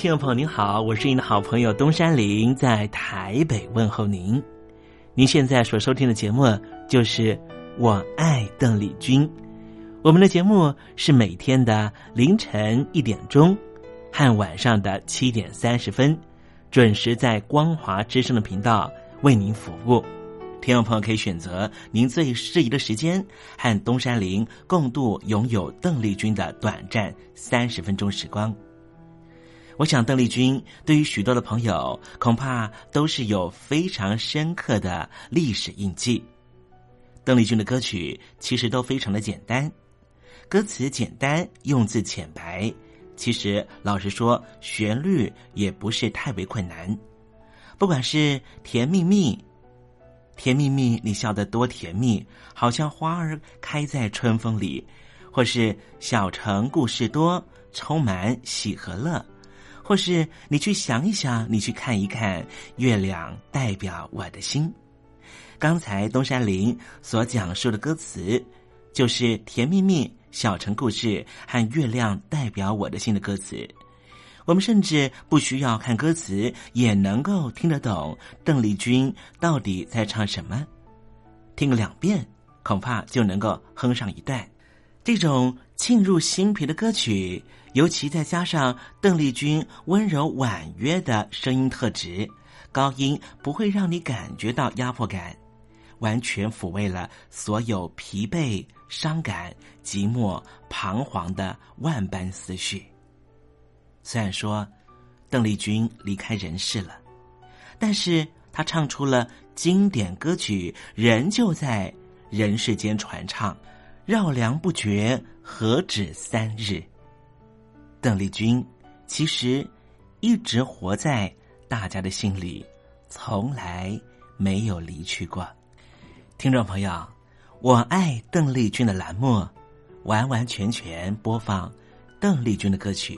听众朋友您好，我是您的好朋友东山林，在台北问候您。您现在所收听的节目就是《我爱邓丽君》，我们的节目是每天的凌晨一点钟和晚上的七点三十分，准时在光华之声的频道为您服务。听众朋友可以选择您最适宜的时间，和东山林共度拥有邓丽君的短暂三十分钟时光。我想，邓丽君对于许多的朋友，恐怕都是有非常深刻的历史印记。邓丽君的歌曲其实都非常的简单，歌词简单，用字浅白。其实，老实说，旋律也不是太为困难。不管是甜蜜蜜，甜蜜蜜，你笑得多甜蜜，好像花儿开在春风里；或是小城故事多，充满喜和乐。或是你去想一想，你去看一看，月亮代表我的心。刚才东山林所讲述的歌词，就是甜蜜蜜小城故事和月亮代表我的心的歌词。我们甚至不需要看歌词，也能够听得懂邓丽君到底在唱什么。听个两遍，恐怕就能够哼上一段。这种沁入心脾的歌曲。尤其再加上邓丽君温柔婉约的声音特质，高音不会让你感觉到压迫感，完全抚慰了所有疲惫、伤感、寂寞、彷徨的万般思绪。虽然说邓丽君离开人世了，但是她唱出了经典歌曲，仍旧在人世间传唱，绕梁不绝，何止三日。邓丽君其实一直活在大家的心里，从来没有离去过。听众朋友，我爱邓丽君的栏目，完完全全播放邓丽君的歌曲。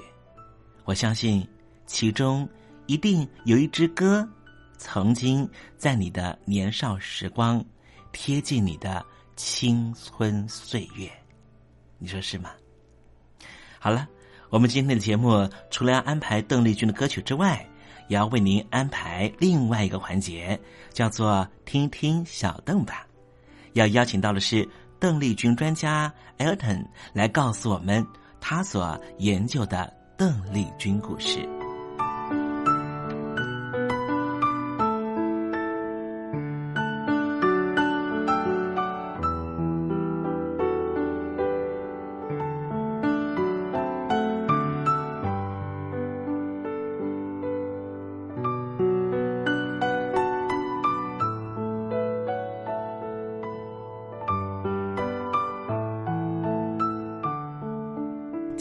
我相信其中一定有一支歌，曾经在你的年少时光贴近你的青春岁月，你说是吗？好了。我们今天的节目除了要安排邓丽君的歌曲之外，也要为您安排另外一个环节，叫做“听听小邓吧”。要邀请到的是邓丽君专家 Elton 来告诉我们他所研究的邓丽君故事。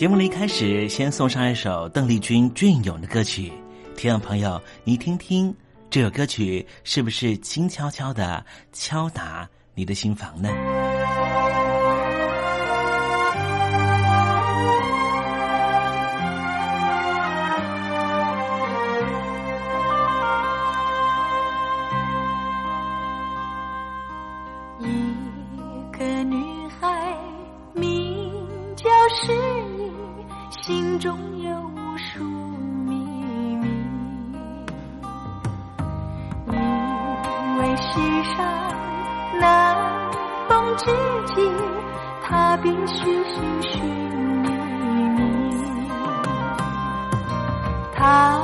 节目的一开始，先送上一首邓丽君隽永的歌曲，听众朋友，你听听这首歌曲是不是轻悄悄的敲打你的心房呢？世上难逢知己，他必须寻寻觅觅。他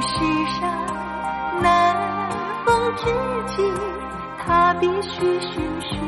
世上难逢知己，他必须寻寻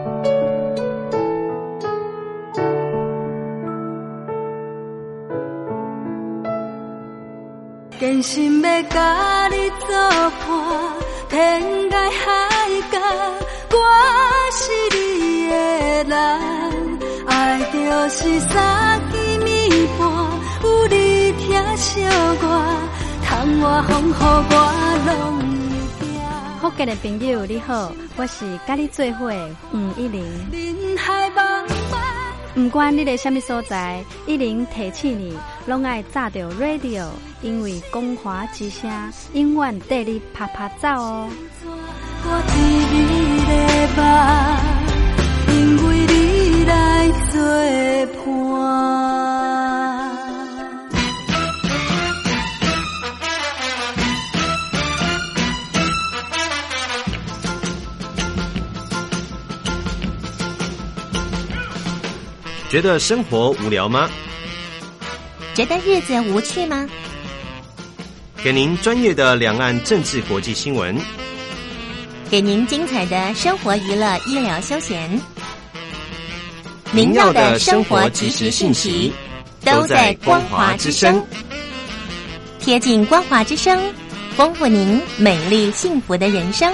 坚心要甲你作伴，天涯海角，我是你的人。爱就是三更暝半，有你疼惜我，窗外风雨我拢。福建的朋友你好，我是甲你做伙的吴一玲。人海茫茫。不管你在什么所在，一零提起你，拢爱炸着 radio，因为光华之声永远带你啪啪走哦。因为你来作伴。觉得生活无聊吗？觉得日子无趣吗？给您专业的两岸政治国际新闻，给您精彩的生活娱乐医疗休闲，您要的生活即时信息都在光华之声，贴近光华之声，丰富您美丽幸福的人生。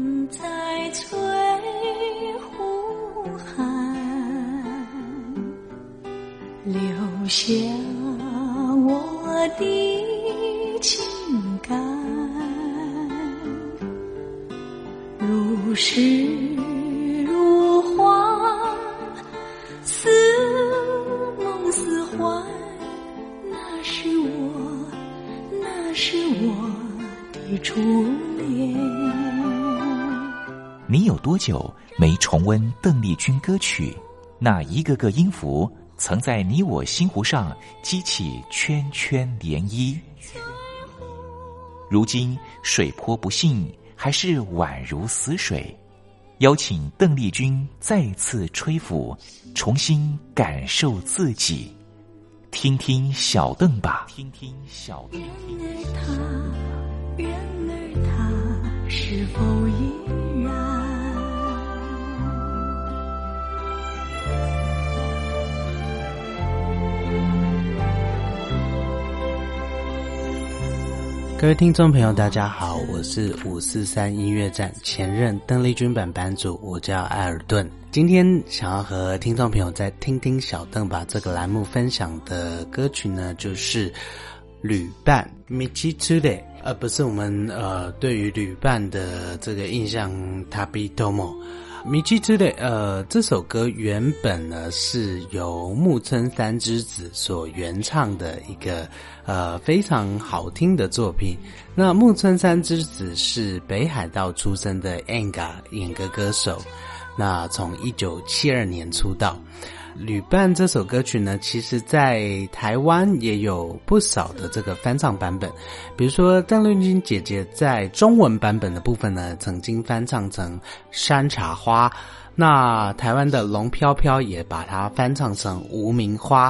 湖畔留下我的情感，如诗如画，似梦似幻，那是我，那是我的。初恋。你有多久重温邓丽君歌曲？那一个个音符，曾在你我心湖上激起圈圈涟漪。如今水波不兴，还是宛如死水。邀请邓丽君再次吹拂，重新感受自己。听听小邓吧，听听小邓。然而他是否依各位听众朋友，大家好，我是五四三音乐站前任邓丽君版版主，我叫艾尔顿。今天想要和听众朋友再听听小邓把这个栏目分享的歌曲呢，就是旅伴 Michi Today。而不是我们呃对于旅伴的这个印象，Tabitomo。米奇之类，呃，这首歌原本呢是由木村三之子所原唱的一个呃非常好听的作品。那木村三之子是北海道出生的 Anga 演歌歌手，那从一九七二年出道。旅伴这首歌曲呢，其实在台湾也有不少的这个翻唱版本，比如说邓丽君姐姐在中文版本的部分呢，曾经翻唱成《山茶花》，那台湾的龙飘飘也把它翻唱成《无名花》，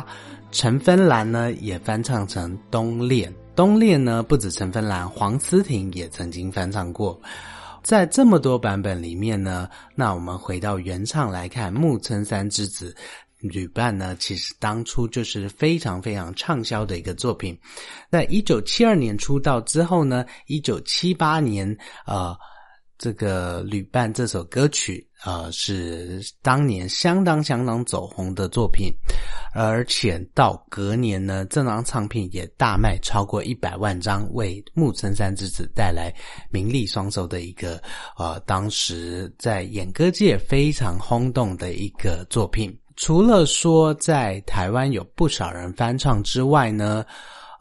陈芬兰呢也翻唱成《冬恋》。冬恋呢，不止陈芬兰，黄思婷也曾经翻唱过。在这么多版本里面呢，那我们回到原唱来看，木村三之子旅伴呢，其实当初就是非常非常畅销的一个作品。在一九七二年出道之后呢，一九七八年，呃。这个旅伴这首歌曲，呃，是当年相当相当走红的作品，而且到隔年呢，这张唱片也大卖超过一百万张，为木村三之子带来名利双收的一个，呃，当时在演歌界非常轰动的一个作品。除了说在台湾有不少人翻唱之外呢。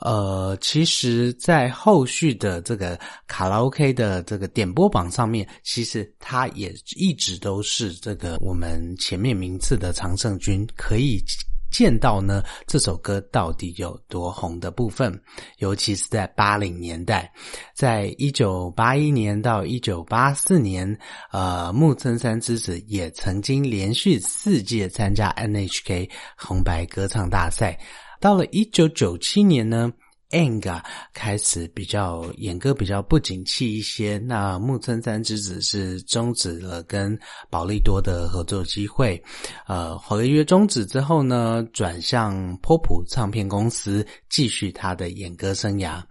呃，其实，在后续的这个卡拉 OK 的这个点播榜上面，其实它也一直都是这个我们前面名次的常胜军，可以见到呢这首歌到底有多红的部分。尤其是在八零年代，在一九八一年到一九八四年，呃，木村三之子也曾经连续四届参加 NHK 红白歌唱大赛。到了一九九七年呢，Anga 开始比较演歌比较不景气一些，那木村三之子是终止了跟宝利多的合作机会，呃，合约终止之后呢，转向波普唱片公司继续他的演歌生涯。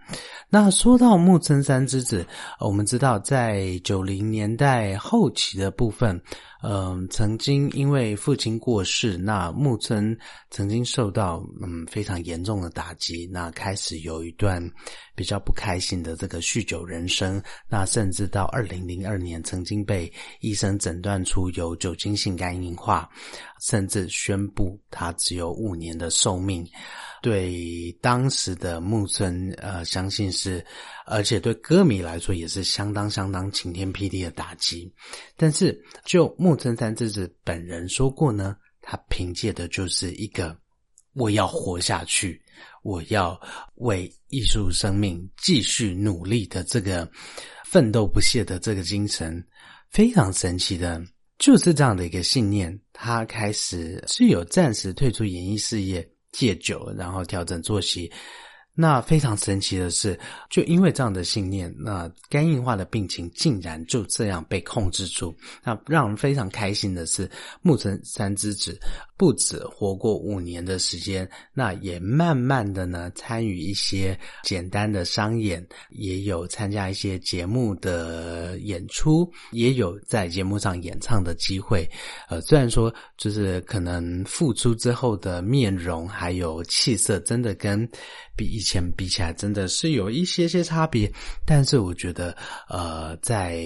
那说到木村三之子，我们知道在九零年代后期的部分。嗯，曾经因为父亲过世，那木村曾经受到嗯非常严重的打击，那开始有一段比较不开心的这个酗酒人生，那甚至到二零零二年曾经被医生诊断出有酒精性肝硬化，甚至宣布他只有五年的寿命。对当时的木村，呃，相信是，而且对歌迷来说也是相当相当晴天霹雳的打击。但是，就木村三之子本人说过呢，他凭借的就是一个我要活下去，我要为艺术生命继续努力的这个奋斗不懈的这个精神，非常神奇的，就是这样的一个信念。他开始是有暂时退出演艺事业。戒酒，然后调整作息。那非常神奇的是，就因为这样的信念，那肝硬化的病情竟然就这样被控制住。那让人非常开心的是，木村三之子不止活过五年的时间，那也慢慢的呢参与一些简单的商演，也有参加一些节目的演出，也有在节目上演唱的机会。呃，虽然说就是可能复出之后的面容还有气色，真的跟。比以前比起来，真的是有一些些差别。但是我觉得，呃，在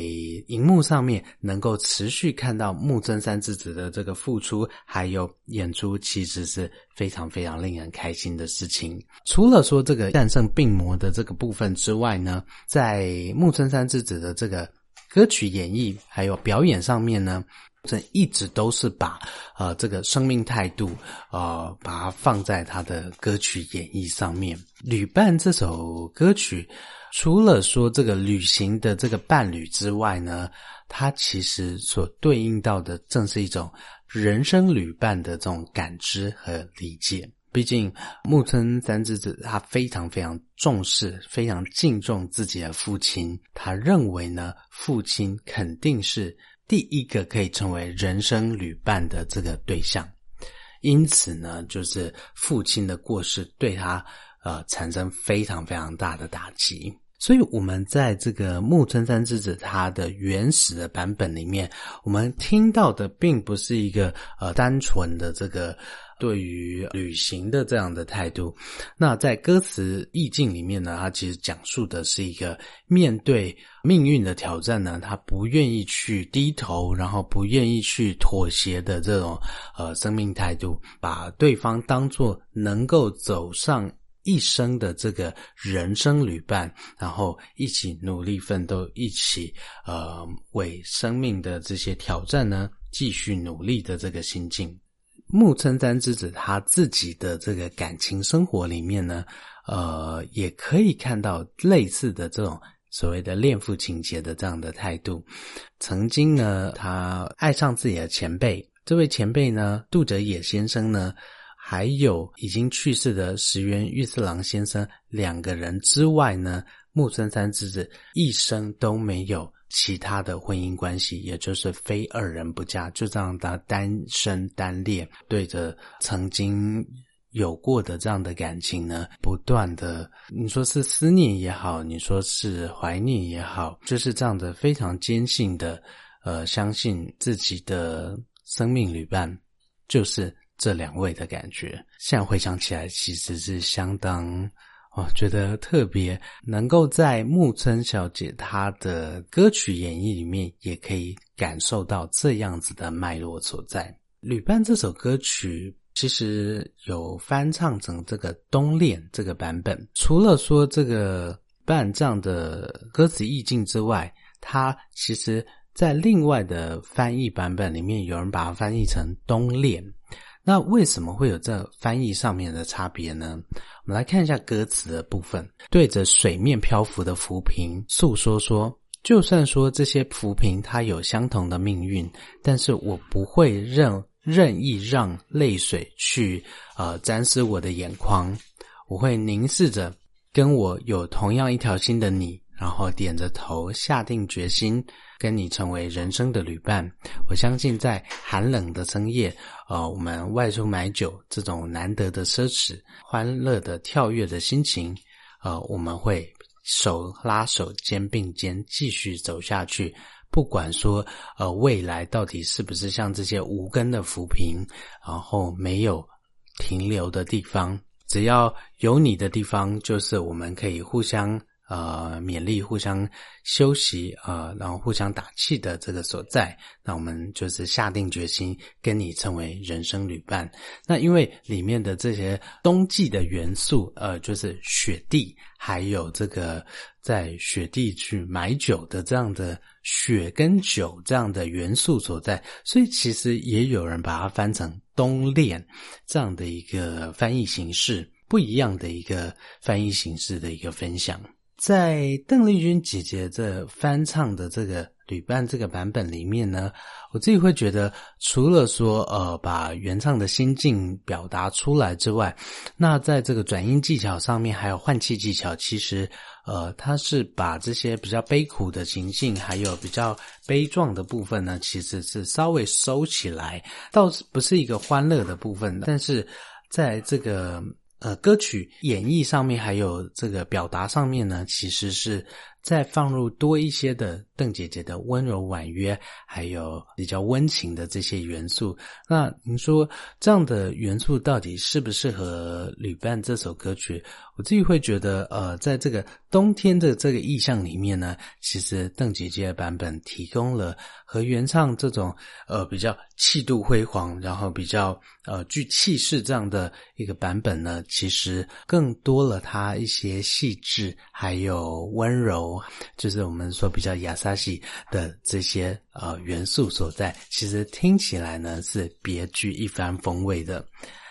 荧幕上面能够持续看到木村三之子的这个付出，还有演出，其实是非常非常令人开心的事情。除了说这个战胜病魔的这个部分之外呢，在木村三之子的这个歌曲演绎还有表演上面呢。这一直都是把呃这个生命态度呃把它放在他的歌曲演绎上面。旅伴这首歌曲，除了说这个旅行的这个伴侣之外呢，它其实所对应到的正是一种人生旅伴的这种感知和理解。毕竟木村三之子他非常非常重视、非常敬重自己的父亲，他认为呢父亲肯定是。第一个可以成为人生旅伴的这个对象，因此呢，就是父亲的过世对他呃产生非常非常大的打击。所以，我们在这个木村三之子他的原始的版本里面，我们听到的并不是一个呃单纯的这个。对于旅行的这样的态度，那在歌词意境里面呢，它其实讲述的是一个面对命运的挑战呢，他不愿意去低头，然后不愿意去妥协的这种呃生命态度，把对方当做能够走上一生的这个人生旅伴，然后一起努力奋斗，一起呃为生命的这些挑战呢继续努力的这个心境。木村三之子他自己的这个感情生活里面呢，呃，也可以看到类似的这种所谓的恋父情节的这样的态度。曾经呢，他爱上自己的前辈，这位前辈呢，杜哲野先生呢，还有已经去世的石原裕次郎先生两个人之外呢，木村三之子一生都没有。其他的婚姻关系，也就是非二人不嫁，就这样的单身单恋，对着曾经有过的这样的感情呢，不断的，你说是思念也好，你说是怀念也好，就是这样的非常坚信的，呃，相信自己的生命旅伴就是这两位的感觉。现在回想起来，其实是相当。我觉得特别能够在木村小姐她的歌曲演绎里面，也可以感受到这样子的脉络所在。《旅伴》这首歌曲其实有翻唱成这个《冬恋》这个版本，除了说这个伴唱的歌词意境之外，它其实在另外的翻译版本里面，有人把它翻译成《冬恋》。那为什么会有这翻译上面的差别呢？我们来看一下歌词的部分，对着水面漂浮的浮萍诉说说，就算说这些浮萍它有相同的命运，但是我不会任任意让泪水去呃沾湿我的眼眶，我会凝视着跟我有同样一条心的你。然后点着头，下定决心跟你成为人生的旅伴。我相信，在寒冷的深夜，呃，我们外出买酒这种难得的奢侈、欢乐的跳跃的心情，呃，我们会手拉手、肩并肩继续走下去。不管说，呃，未来到底是不是像这些无根的浮萍，然后没有停留的地方，只要有你的地方，就是我们可以互相。呃，勉励互相休息，呃，然后互相打气的这个所在，那我们就是下定决心跟你成为人生旅伴。那因为里面的这些冬季的元素，呃，就是雪地，还有这个在雪地去买酒的这样的雪跟酒这样的元素所在，所以其实也有人把它翻成冬恋这样的一个翻译形式，不一样的一个翻译形式的一个分享。在邓丽君姐姐这翻唱的这个《旅伴》这个版本里面呢，我自己会觉得，除了说呃把原唱的心境表达出来之外，那在这个转音技巧上面还有换气技巧，其实呃它是把这些比较悲苦的情境，还有比较悲壮的部分呢，其实是稍微收起来，倒是不是一个欢乐的部分的，但是在这个。呃，歌曲演绎上面还有这个表达上面呢，其实是再放入多一些的邓姐姐的温柔婉约，还有比较温情的这些元素。那您说这样的元素到底适不适合《旅伴》这首歌曲？我自己会觉得，呃，在这个冬天的这个意象里面呢，其实邓姐姐的版本提供了和原唱这种呃比较气度辉煌，然后比较呃具气势这样的一个版本呢，其实更多了它一些细致还有温柔，就是我们说比较雅萨西的这些呃元素所在，其实听起来呢是别具一番风味的。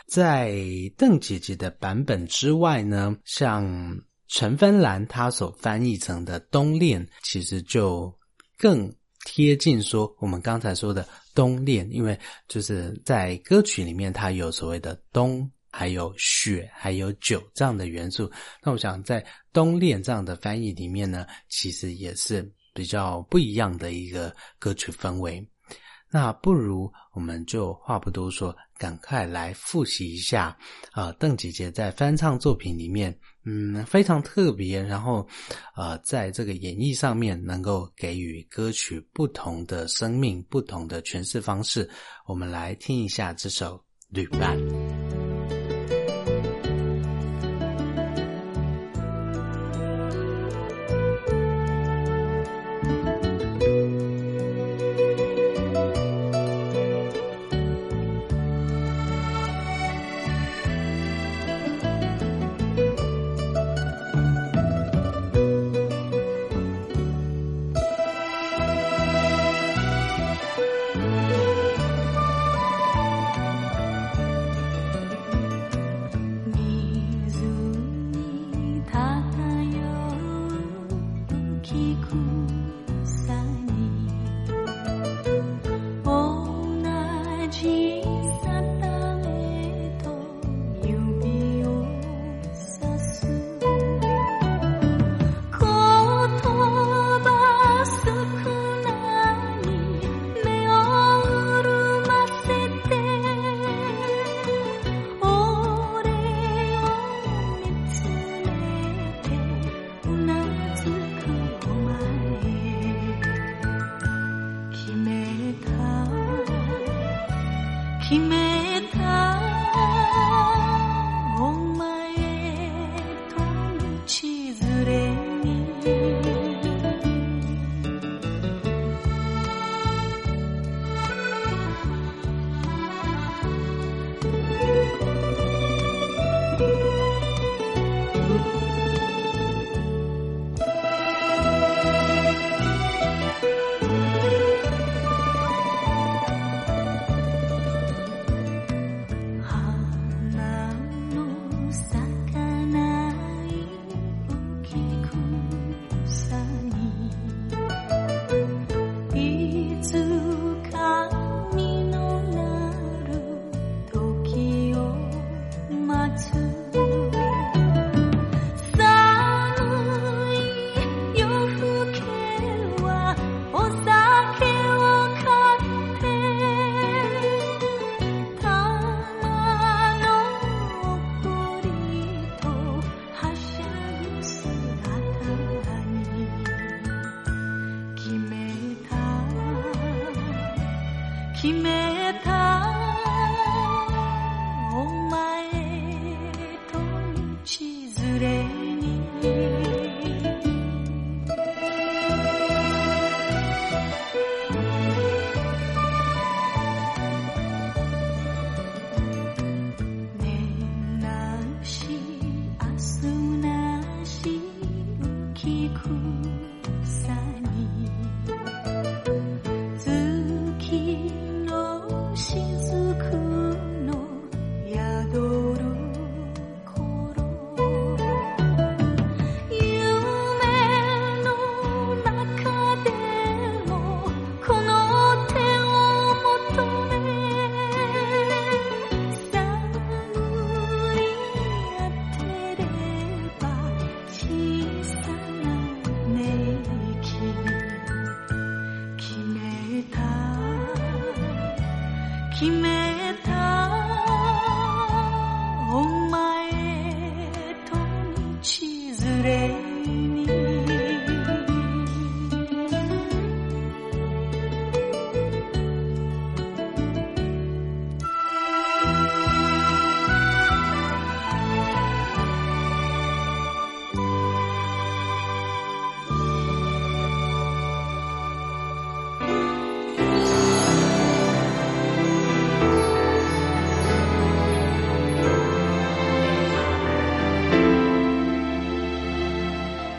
在邓姐姐的版本之外呢，像陈芬兰她所翻译成的《冬恋》，其实就更贴近说我们刚才说的冬恋，因为就是在歌曲里面它有所谓的冬，还有雪，还有酒这样的元素。那我想在《冬恋》这样的翻译里面呢，其实也是比较不一样的一个歌曲氛围。那不如我们就话不多说，赶快来复习一下啊！邓姐姐在翻唱作品里面，嗯，非常特别，然后呃，在这个演绎上面能够给予歌曲不同的生命、不同的诠释方式。我们来听一下这首《旅伴》。